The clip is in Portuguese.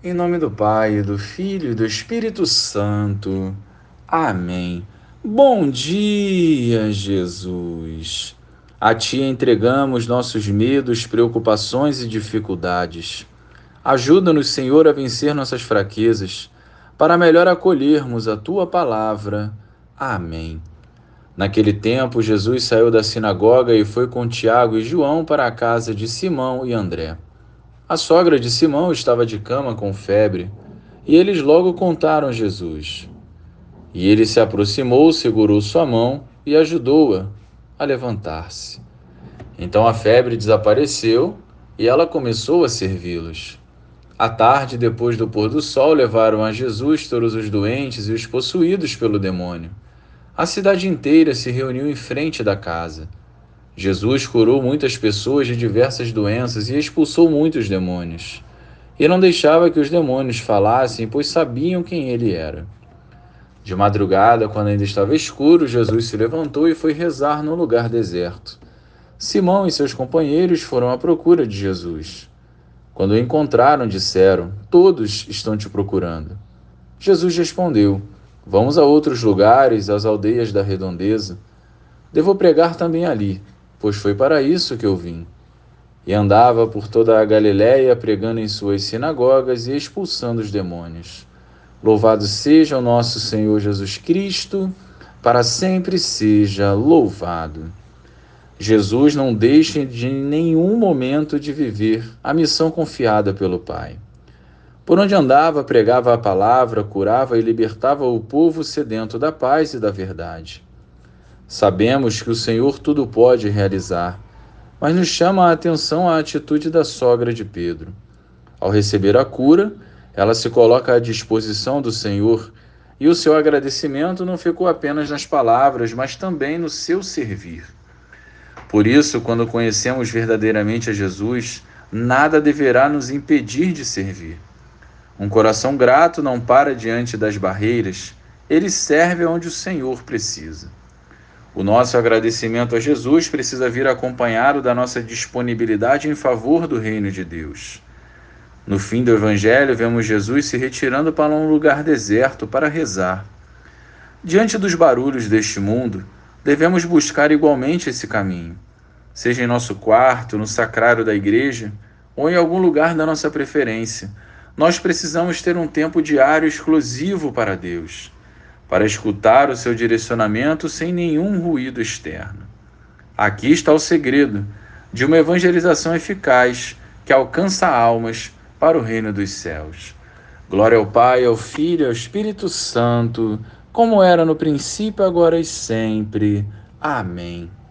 Em nome do Pai, do Filho e do Espírito Santo. Amém. Bom dia, Jesus. A Ti entregamos nossos medos, preocupações e dificuldades. Ajuda-nos, Senhor, a vencer nossas fraquezas, para melhor acolhermos a Tua palavra. Amém. Naquele tempo, Jesus saiu da sinagoga e foi com Tiago e João para a casa de Simão e André. A sogra de Simão estava de cama com febre, e eles logo contaram a Jesus. E ele se aproximou, segurou sua mão e ajudou-a a levantar-se. Então a febre desapareceu e ela começou a servi-los. À tarde, depois do pôr do sol, levaram a Jesus todos os doentes e os possuídos pelo demônio. A cidade inteira se reuniu em frente da casa. Jesus curou muitas pessoas de diversas doenças e expulsou muitos demônios. E não deixava que os demônios falassem, pois sabiam quem ele era. De madrugada, quando ainda estava escuro, Jesus se levantou e foi rezar num lugar deserto. Simão e seus companheiros foram à procura de Jesus. Quando o encontraram, disseram: Todos estão te procurando. Jesus respondeu: Vamos a outros lugares, às aldeias da redondeza. Devo pregar também ali pois foi para isso que eu vim. E andava por toda a Galiléia pregando em suas sinagogas e expulsando os demônios. Louvado seja o nosso Senhor Jesus Cristo, para sempre seja louvado. Jesus não deixa de nenhum momento de viver a missão confiada pelo Pai. Por onde andava, pregava a palavra, curava e libertava o povo sedento da paz e da verdade. Sabemos que o Senhor tudo pode realizar, mas nos chama a atenção a atitude da sogra de Pedro. Ao receber a cura, ela se coloca à disposição do Senhor e o seu agradecimento não ficou apenas nas palavras, mas também no seu servir. Por isso, quando conhecemos verdadeiramente a Jesus, nada deverá nos impedir de servir. Um coração grato não para diante das barreiras, ele serve onde o Senhor precisa. O nosso agradecimento a Jesus precisa vir acompanhado da nossa disponibilidade em favor do reino de Deus. No fim do Evangelho, vemos Jesus se retirando para um lugar deserto para rezar. Diante dos barulhos deste mundo, devemos buscar igualmente esse caminho, seja em nosso quarto, no sacrário da igreja ou em algum lugar da nossa preferência. Nós precisamos ter um tempo diário exclusivo para Deus para escutar o seu direcionamento sem nenhum ruído externo. Aqui está o segredo de uma evangelização eficaz que alcança almas para o reino dos céus. Glória ao Pai, ao Filho e ao Espírito Santo, como era no princípio, agora e sempre. Amém.